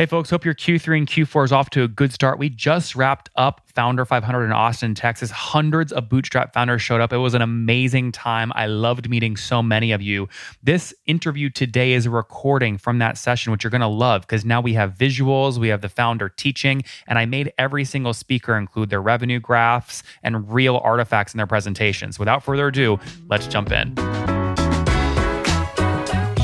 Hey, folks, hope your Q3 and Q4 is off to a good start. We just wrapped up Founder 500 in Austin, Texas. Hundreds of Bootstrap founders showed up. It was an amazing time. I loved meeting so many of you. This interview today is a recording from that session, which you're going to love because now we have visuals, we have the founder teaching, and I made every single speaker include their revenue graphs and real artifacts in their presentations. Without further ado, let's jump in.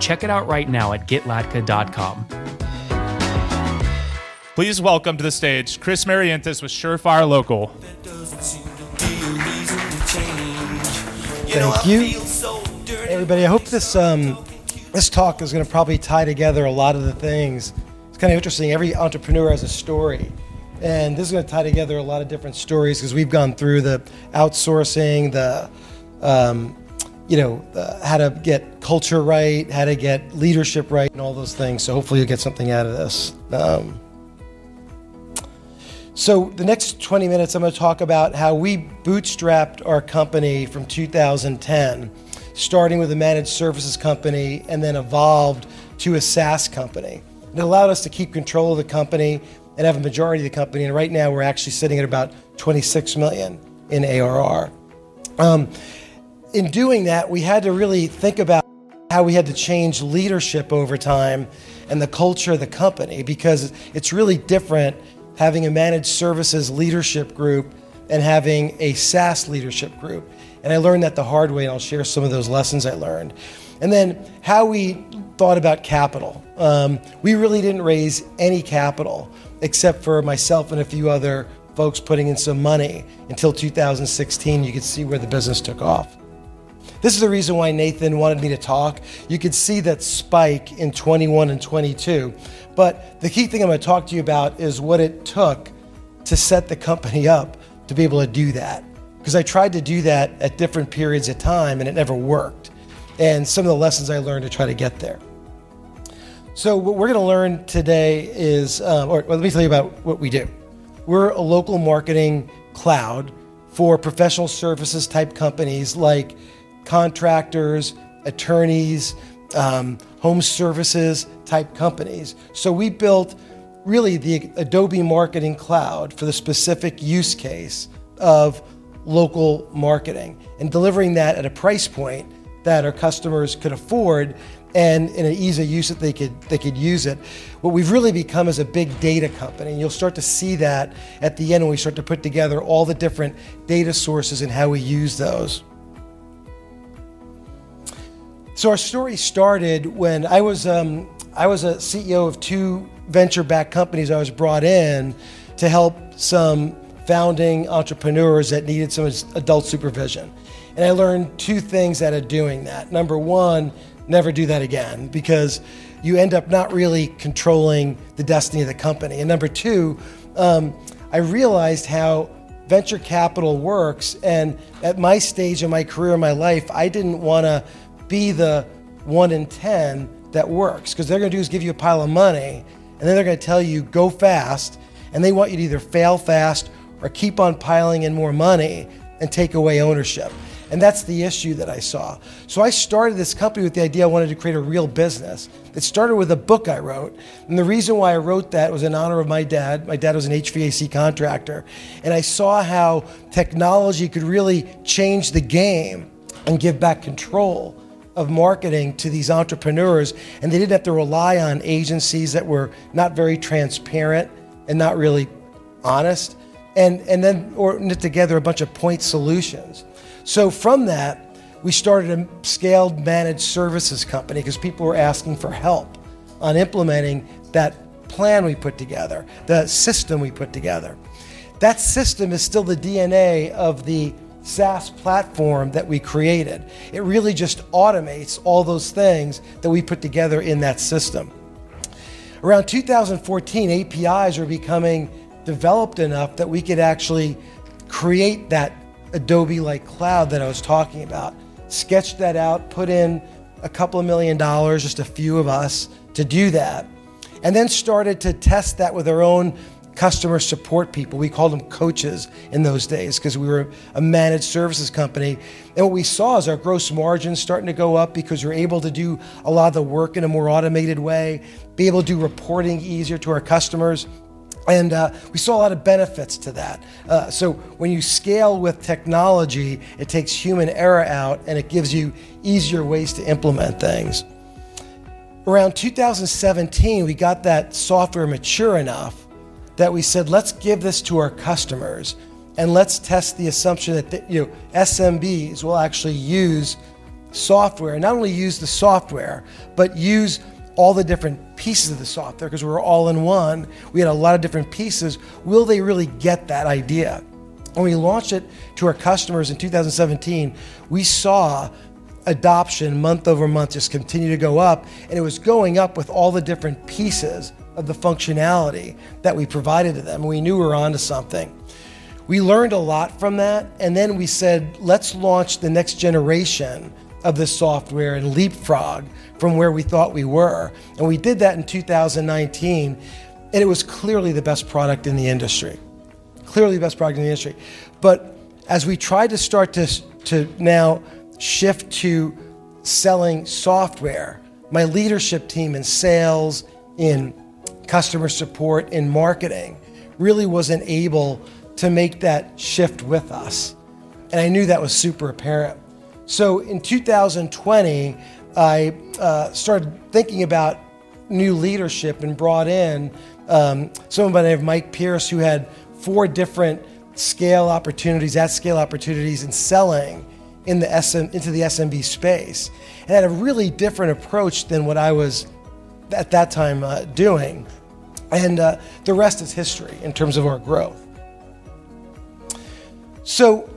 Check it out right now at getlatka.com. Please welcome to the stage Chris Marentis with Surefire Local. Thank you, everybody. I hope this um, this talk is going to probably tie together a lot of the things. It's kind of interesting. Every entrepreneur has a story, and this is going to tie together a lot of different stories because we've gone through the outsourcing, the um, you know, uh, how to get culture right, how to get leadership right, and all those things. So hopefully you'll get something out of this. Um, so the next 20 minutes, I'm going to talk about how we bootstrapped our company from 2010, starting with a managed services company and then evolved to a SaaS company. It allowed us to keep control of the company and have a majority of the company. And right now, we're actually sitting at about 26 million in ARR. Um, in doing that, we had to really think about how we had to change leadership over time and the culture of the company because it's really different having a managed services leadership group and having a SaaS leadership group. And I learned that the hard way, and I'll share some of those lessons I learned. And then how we thought about capital. Um, we really didn't raise any capital except for myself and a few other folks putting in some money until 2016. You could see where the business took off. This is the reason why Nathan wanted me to talk. You could see that spike in 21 and 22. But the key thing I'm going to talk to you about is what it took to set the company up to be able to do that. Because I tried to do that at different periods of time and it never worked. And some of the lessons I learned to try to get there. So, what we're going to learn today is, um, or well, let me tell you about what we do. We're a local marketing cloud for professional services type companies like contractors, attorneys, um, home services type companies. So we built really the Adobe Marketing Cloud for the specific use case of local marketing and delivering that at a price point that our customers could afford and in an ease of use that they could they could use it. What we've really become is a big data company. And you'll start to see that at the end when we start to put together all the different data sources and how we use those. So our story started when I was um, I was a CEO of two venture-backed companies. I was brought in to help some founding entrepreneurs that needed some adult supervision, and I learned two things out of doing that. Number one, never do that again because you end up not really controlling the destiny of the company. And number two, um, I realized how venture capital works, and at my stage in my career, in my life, I didn't want to be the one in 10 that works. Because they're going to do is give you a pile of money, and then they're going to tell you, go fast. And they want you to either fail fast or keep on piling in more money and take away ownership. And that's the issue that I saw. So I started this company with the idea I wanted to create a real business. It started with a book I wrote. And the reason why I wrote that was in honor of my dad. My dad was an HVAC contractor. And I saw how technology could really change the game and give back control of marketing to these entrepreneurs, and they didn't have to rely on agencies that were not very transparent and not really honest, and, and then or knit together a bunch of point solutions. So from that, we started a scaled managed services company because people were asking for help on implementing that plan we put together, the system we put together. That system is still the DNA of the SaaS platform that we created. It really just automates all those things that we put together in that system. Around 2014, APIs were becoming developed enough that we could actually create that Adobe like cloud that I was talking about. Sketched that out, put in a couple of million dollars, just a few of us to do that. And then started to test that with our own customer support people. We called them coaches in those days because we were a managed services company. And what we saw is our gross margins starting to go up because we're able to do a lot of the work in a more automated way, be able to do reporting easier to our customers. And uh, we saw a lot of benefits to that. Uh, so when you scale with technology, it takes human error out and it gives you easier ways to implement things. Around 2017, we got that software mature enough that we said, let's give this to our customers and let's test the assumption that the, you know, SMBs will actually use software, and not only use the software, but use all the different pieces of the software because we were all in one. We had a lot of different pieces. Will they really get that idea? When we launched it to our customers in 2017, we saw adoption month over month just continue to go up, and it was going up with all the different pieces of the functionality that we provided to them. We knew we were onto something. We learned a lot from that, and then we said, let's launch the next generation of this software and leapfrog from where we thought we were. And we did that in 2019, and it was clearly the best product in the industry. Clearly the best product in the industry. But as we tried to start to, to now shift to selling software, my leadership team in sales, in customer support, in marketing, really wasn't able to make that shift with us. And I knew that was super apparent. So in 2020, I uh, started thinking about new leadership and brought in um, someone by the name of Mike Pierce, who had four different scale opportunities, at scale opportunities in selling in the SM, into the SMB space, and had a really different approach than what I was at that time uh, doing. And uh, the rest is history in terms of our growth. So,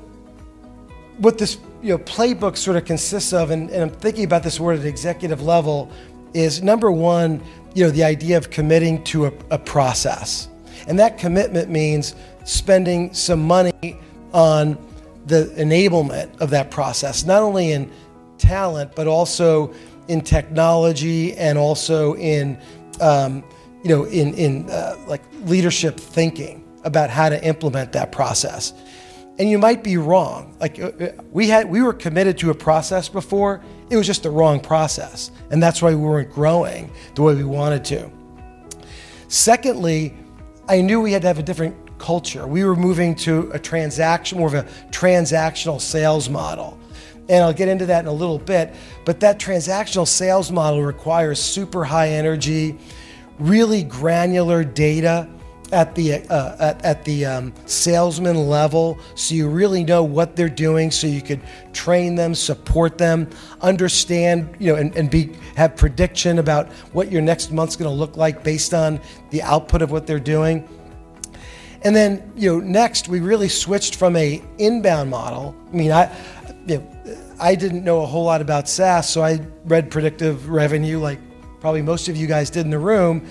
what this you know, playbook sort of consists of, and, and I'm thinking about this word at executive level, is number one, you know, the idea of committing to a, a process. And that commitment means spending some money on the enablement of that process, not only in talent, but also in technology and also in, um, you know, in, in uh, like leadership thinking about how to implement that process. And you might be wrong. Like uh, uh, we had, we were committed to a process before. It was just the wrong process, and that's why we weren't growing the way we wanted to. Secondly, I knew we had to have a different culture. We were moving to a transaction, more of a transactional sales model. And I'll get into that in a little bit, but that transactional sales model requires super high energy, really granular data at the uh, at, at, the um, salesman level so you really know what they're doing so you could train them support them understand you know and, and be have prediction about what your next month's going to look like based on the output of what they're doing and then, you know, next we really switched from a inbound model. I mean, I, you know, I didn't know a whole lot about SaaS, so I read Predictable Revenue like probably most of you guys did in the room,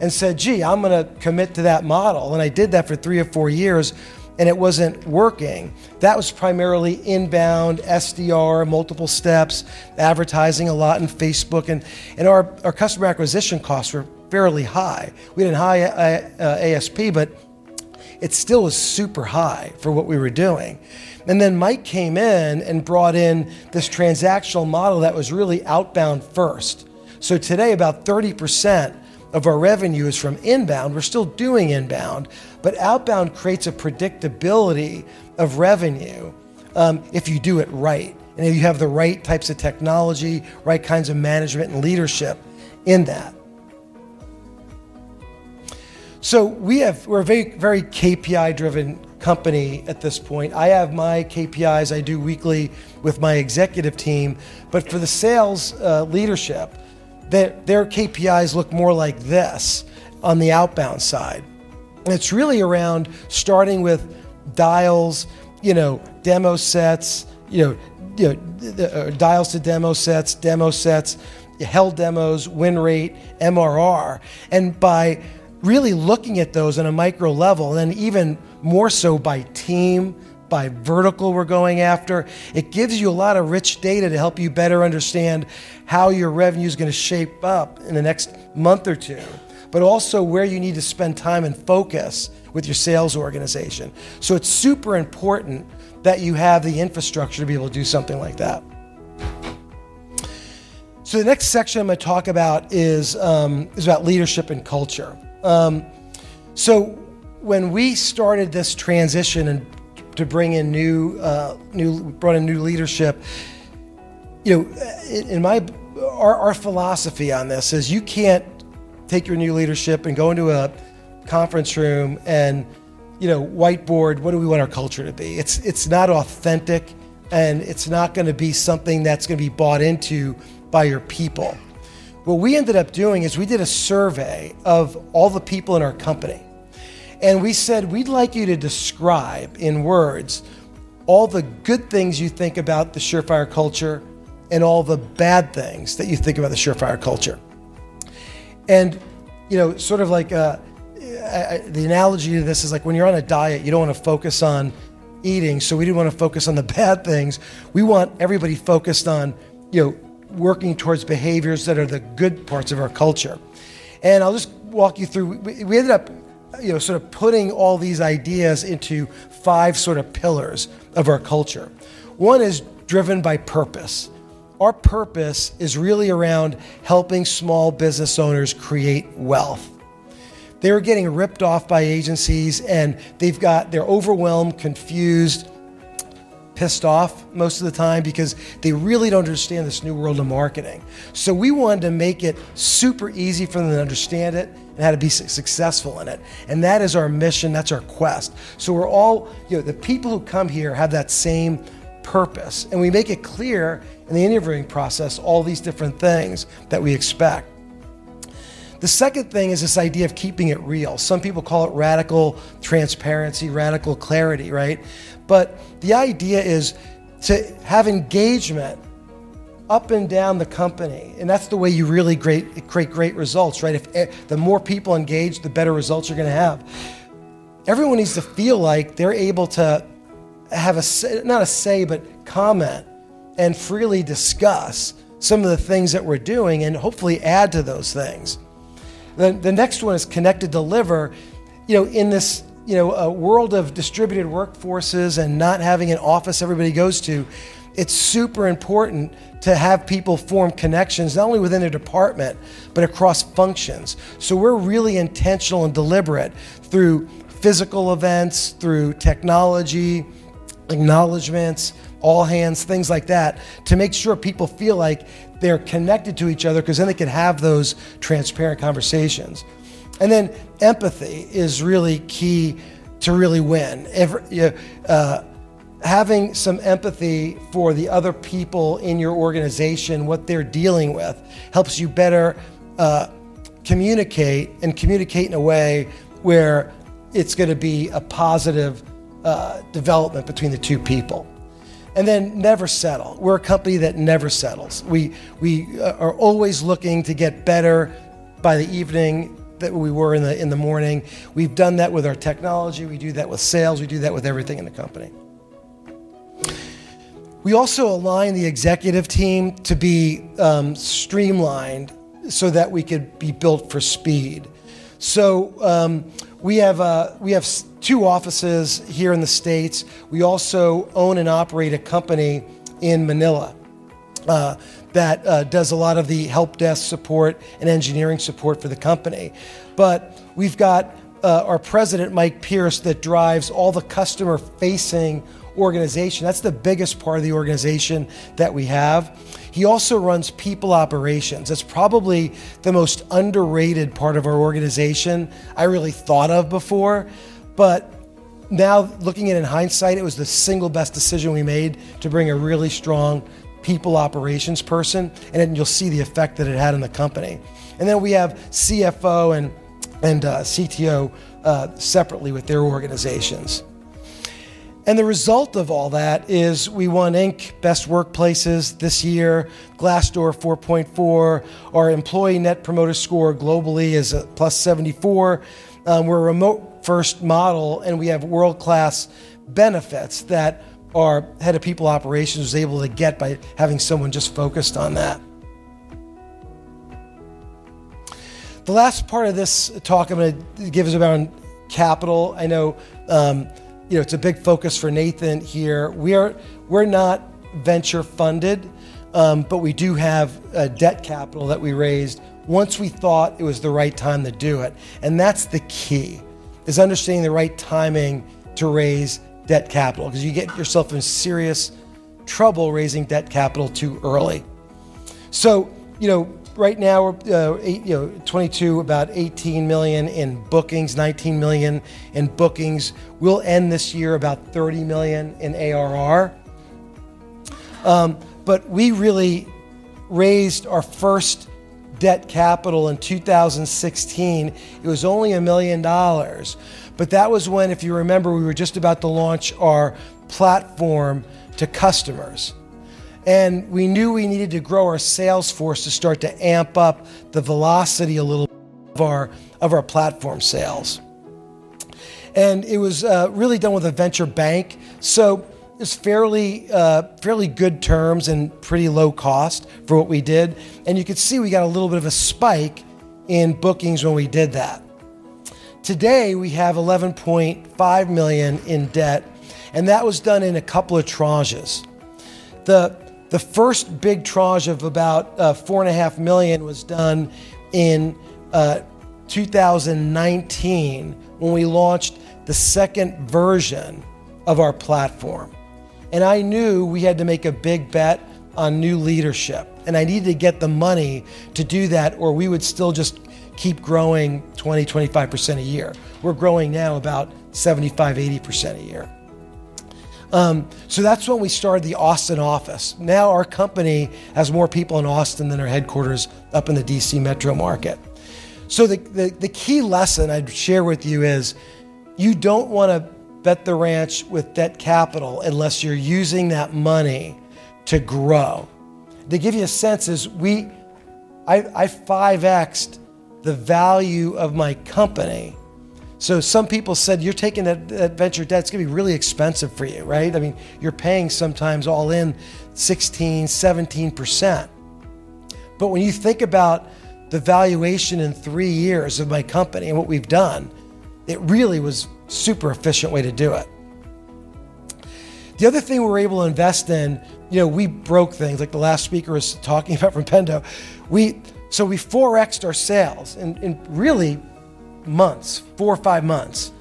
and said, "Gee, I'm going to commit to that model." And I did that for three or four years, and it wasn't working. That was primarily inbound, SDR, multiple steps, advertising a lot in Facebook, and and our our customer acquisition costs were fairly high. We had a high uh, ASP, but it still was super high for what we were doing. And then Mike came in and brought in this transactional model that was really outbound first. So today, about 30% of our revenue is from inbound. We're still doing inbound, but outbound creates a predictability of revenue um, if you do it right. And if you have the right types of technology, right kinds of management and leadership in that. So we have we're a very very KPI driven company at this point. I have my KPIs I do weekly with my executive team, but for the sales uh, leadership, their, their KPIs look more like this on the outbound side. And it's really around starting with dials, you know, demo sets, you know, you know uh, dials to demo sets, demo sets, held demos, win rate, MRR, and by really looking at those on a micro level, and even more so by team, by vertical we're going after. It gives you a lot of rich data to help you better understand how your revenue is going to shape up in the next month or two, but also where you need to spend time and focus with your sales organization. So it's super important that you have the infrastructure to be able to do something like that. So the next section I'm going to talk about is, um, is about leadership and culture. Um, so when we started this transition and to bring in new, uh, new, brought in new leadership, you know, in my, our, our philosophy on this is you can't take your new leadership and go into a conference room and you know whiteboard what do we want our culture to be. It's it's not authentic and it's not going to be something that's going to be bought into by your people what we ended up doing is we did a survey of all the people in our company and we said we'd like you to describe in words all the good things you think about the surefire culture and all the bad things that you think about the surefire culture and you know sort of like uh, I, the analogy to this is like when you're on a diet, you don't want to focus on eating. So we didn't want to focus on the bad things. We want everybody focused on, you know, working towards behaviors that are the good parts of our culture. And I'll just walk you through. We ended up, you know, sort of putting all these ideas into five sort of pillars of our culture. One is driven by purpose. Our purpose is really around helping small business owners create wealth. They are getting ripped off by agencies and they've got, they're overwhelmed, confused, pissed off most of the time because they really don't understand this new world of marketing. So we wanted to make it super easy for them to understand it and how to be successful in it. And that is our mission, that's our quest. So we're all, you know, the people who come here have that same purpose. And we make it clear in the interviewing process all these different things that we expect. The second thing is this idea of keeping it real. Some people call it radical transparency, radical clarity, right? But the idea is to have engagement up and down the company. And that's the way you really great, create great results, right? If eh, the more people engage, the better results you're going to have. Everyone needs to feel like they're able to have a, not a say, but comment and freely discuss some of the things that we're doing and hopefully add to those things. The, the next one is connected to deliver. You know, in this you know a world of distributed workforces and not having an office everybody goes to, it's super important to have people form connections not only within their department but across functions. So we're really intentional and deliberate through physical events, through technology, acknowledgments, all hands, things like that, to make sure people feel like they're connected to each other because then they can have those transparent conversations. And then empathy is really key to really win. Every, uh, having some empathy for the other people in your organization, what they're dealing with, helps you better uh, communicate and communicate in a way where it's going to be a positive uh, development between the two people and then never settle. We're a company that never settles. We, we uh, are always looking to get better by the evening that we were in the, in the morning. We've done that with our technology, we do that with sales, we do that with everything in the company. We also align the executive team to be um, streamlined so that we could be built for speed. So um, we have uh, we have two offices here in the states. We also own and operate a company in Manila uh, that uh, does a lot of the help desk support and engineering support for the company. But we've got uh, our president Mike Pierce that drives all the customer facing organization. That's the biggest part of the organization that we have. He also runs people operations. That's probably the most underrated part of our organization I really thought of before. But now looking at it in hindsight, it was the single best decision we made to bring a really strong people operations person, and then you'll see the effect that it had on the company. And then we have CFO and and uh, CTO uh, separately with their organizations. And the result of all that is we won Inc. Best Workplaces this year, Glassdoor 4.4. Our employee net promoter score globally is a plus 74. Um, we're a remote first model and we have world class benefits that our head of people operations was able to get by having someone just focused on that. The last part of this talk I'm going to give is about capital. I know, um, you know, it's a big focus for Nathan here. We are we're not venture funded, um, but we do have a debt capital that we raised once we thought it was the right time to do it, and that's the key, is understanding the right timing to raise debt capital because you get yourself in serious trouble raising debt capital too early. So, you know, right now we're uh, eight, you know 22 about 18 million in bookings 19 million in bookings. We'll end this year about 30 million in arr um, but we really raised our first debt capital in 2016 it was only a million dollars. But that was when, if you remember, we were just about to launch our platform to customers. And we knew we needed to grow our sales force to start to amp up the velocity a little of our, of our platform sales. And it was uh, really done with a venture bank. So it's fairly, uh, fairly good terms and pretty low cost for what we did. And you could see we got a little bit of a spike in bookings when we did that. Today we have 11.5 million in debt, and that was done in a couple of tranches. The the first big tranche of about uh, four and a half million was done in uh, 2019 when we launched the second version of our platform. And I knew we had to make a big bet on new leadership. And I needed to get the money to do that, or we would still just keep growing 20, 25% a year. We're growing now about 75, 80% a year. Um, so that's when we started the Austin office. Now our company has more people in Austin than our headquarters up in the DC metro market. So the, the, the key lesson I'd share with you is you don't want to bet the ranch with debt capital unless you're using that money to grow. To give you a sense is we I, I 5x'd the value of my company. So some people said, you're taking that, venture debt, it's gonna be really expensive for you, right? I mean, you're paying sometimes all in 16, 17%. But when you think about the valuation in three years of my company and what we've done, it really was super efficient way to do it. The other thing we were able to invest in, you know, we broke things like the last speaker was talking about from Pendo. We so we 4xed our sales and, in really months, four or five months.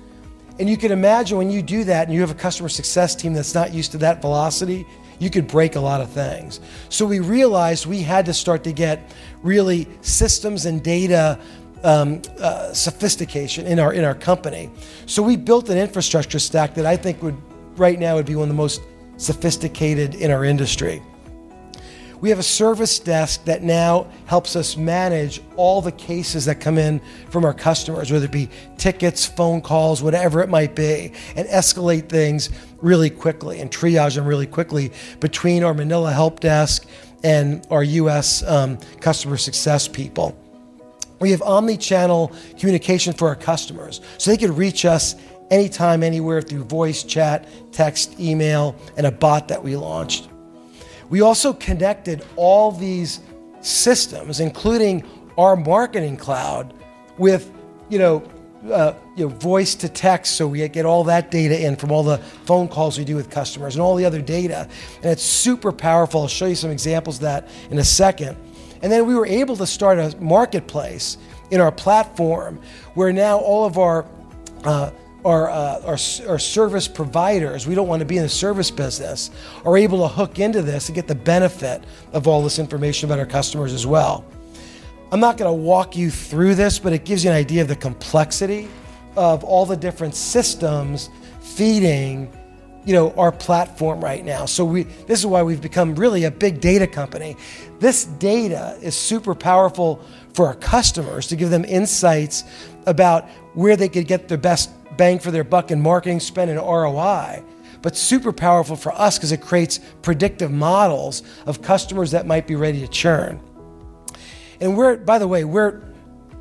And you can imagine when you do that and you have a customer success team that's not used to that velocity, you could break a lot of things. So we realized we had to start to get really systems and data um, uh, sophistication in our in our company. So we built an infrastructure stack that I think would right now would be one of the most sophisticated in our industry. We have a service desk that now helps us manage all the cases that come in from our customers, whether it be tickets, phone calls, whatever it might be, and escalate things really quickly and triage them really quickly between our Manila help desk and our US um, customer success people. We have omni channel communication for our customers so they can reach us anytime, anywhere through voice, chat, text, email, and a bot that we launched. We also connected all these systems, including our marketing cloud, with you know, uh, you know, voice to text, so we get all that data in from all the phone calls we do with customers and all the other data, and it's super powerful. I'll show you some examples of that in a second. And then we were able to start a marketplace in our platform where now all of our uh, our, uh, our, our service providers, we don't want to be in the service business, are able to hook into this and get the benefit of all this information about our customers as well. I'm not going to walk you through this, but it gives you an idea of the complexity of all the different systems feeding you know our platform right now so we this is why we've become really a big data company this data is super powerful for our customers to give them insights about where they could get the best bang for their buck in marketing spend and ROI. but super powerful for us because it creates predictive models of customers that might be ready to churn. And we're, by the way, we're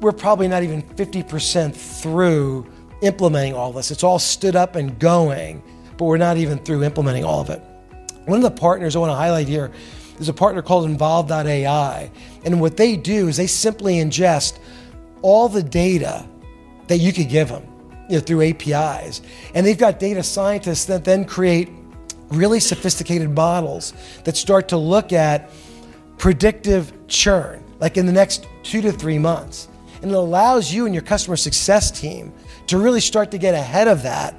we're probably not even 50% through implementing all this. It's all stood up and going, but we're not even through implementing all of it. One of the partners I want to highlight here is a partner called Involve.ai. And what they do is they simply ingest all the data that you could give them you know, through APIs. And they've got data scientists that then create really sophisticated models that start to look at predictive churn, like in the next two to three months. And it allows you and your customer success team to really start to get ahead of that.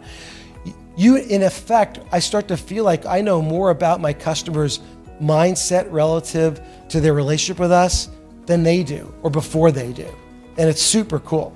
You, in effect, I start to feel like I know more about my customers' mindset relative to their relationship with us than they do or before they do. And it's super cool.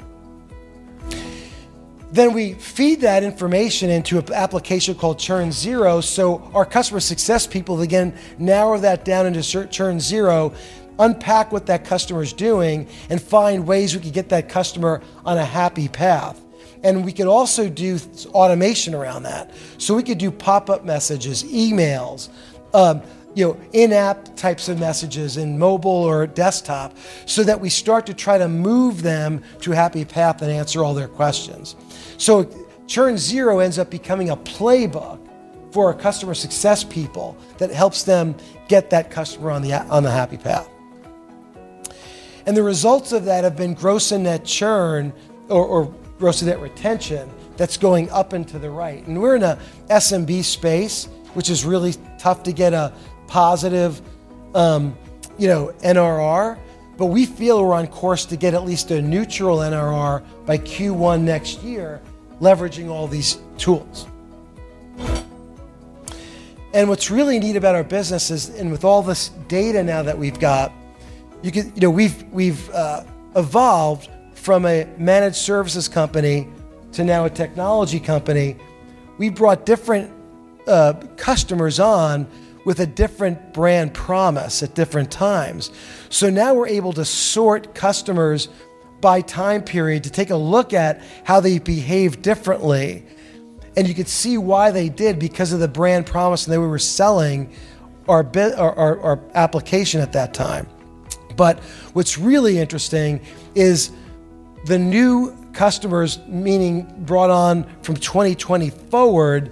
Then we feed that information into an application called Churn Zero. So our customer success people again narrow that down into Churn Zero, unpack what that customer is doing, and find ways we can get that customer on a happy path. And we could also do automation around that. So we could do pop up messages, emails, um, you know, in-app types of messages in mobile or desktop so that we start to try to move them to happy path and answer all their questions. So churn zero ends up becoming a playbook for our customer success people that helps them get that customer on the, on the happy path. And the results of that have been gross and net churn or, or gross and net retention that's going up and to the right. And we're in a SMB space, which is really tough to get a positive, um, you know, NRR, but we feel we're on course to get at least a neutral NRR by Q1 next year, leveraging all these tools. And what's really neat about our business is, and with all this data now that we've got, you can, you know, we've we've uh, evolved from a managed services company to now a technology company. We brought different uh, customers on with a different brand promise at different times. So now we're able to sort customers by time period to take a look at how they behave differently. And you could see why they did because of the brand promise and we were selling our, our, our, our application at that time. But what's really interesting is the new customers, meaning brought on from 2020 forward,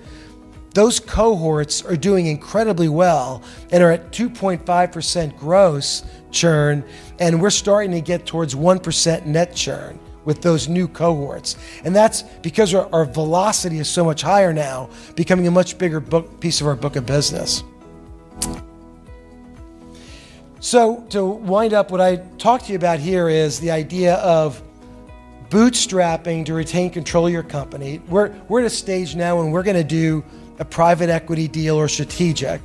those cohorts are doing incredibly well and are at 2.5% gross churn, and we're starting to get towards 1% net churn with those new cohorts. And that's because our, our velocity is so much higher now, becoming a much bigger book, piece of our book of business. So, to wind up, what I talked to you about here is the idea of bootstrapping to retain control of your company. We're, we're at a stage now when we're going to do a private equity deal or strategic.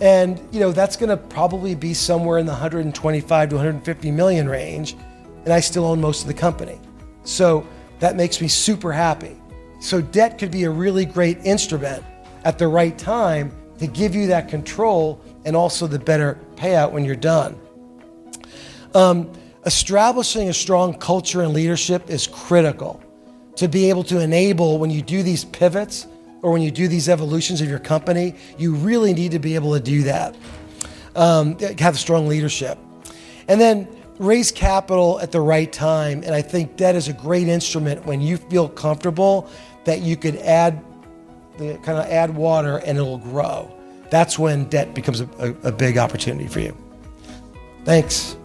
And you know that's to probably be somewhere in the 125 to 150 million range, and I still own most of the company. So that makes me super happy. So debt could be a really great instrument at the right time to give you that control and also the better payout when you're done. Um, establishing a strong culture and leadership is critical to be able to enable when you do these pivots or when you do these evolutions of your company, you really need to be able to do that. Um, have strong leadership. And then raise capital at the right time. And I think debt is a great instrument when you feel comfortable that you could add the kind of add water and it'll grow. That's when debt becomes a, a, a big opportunity for you. Thanks.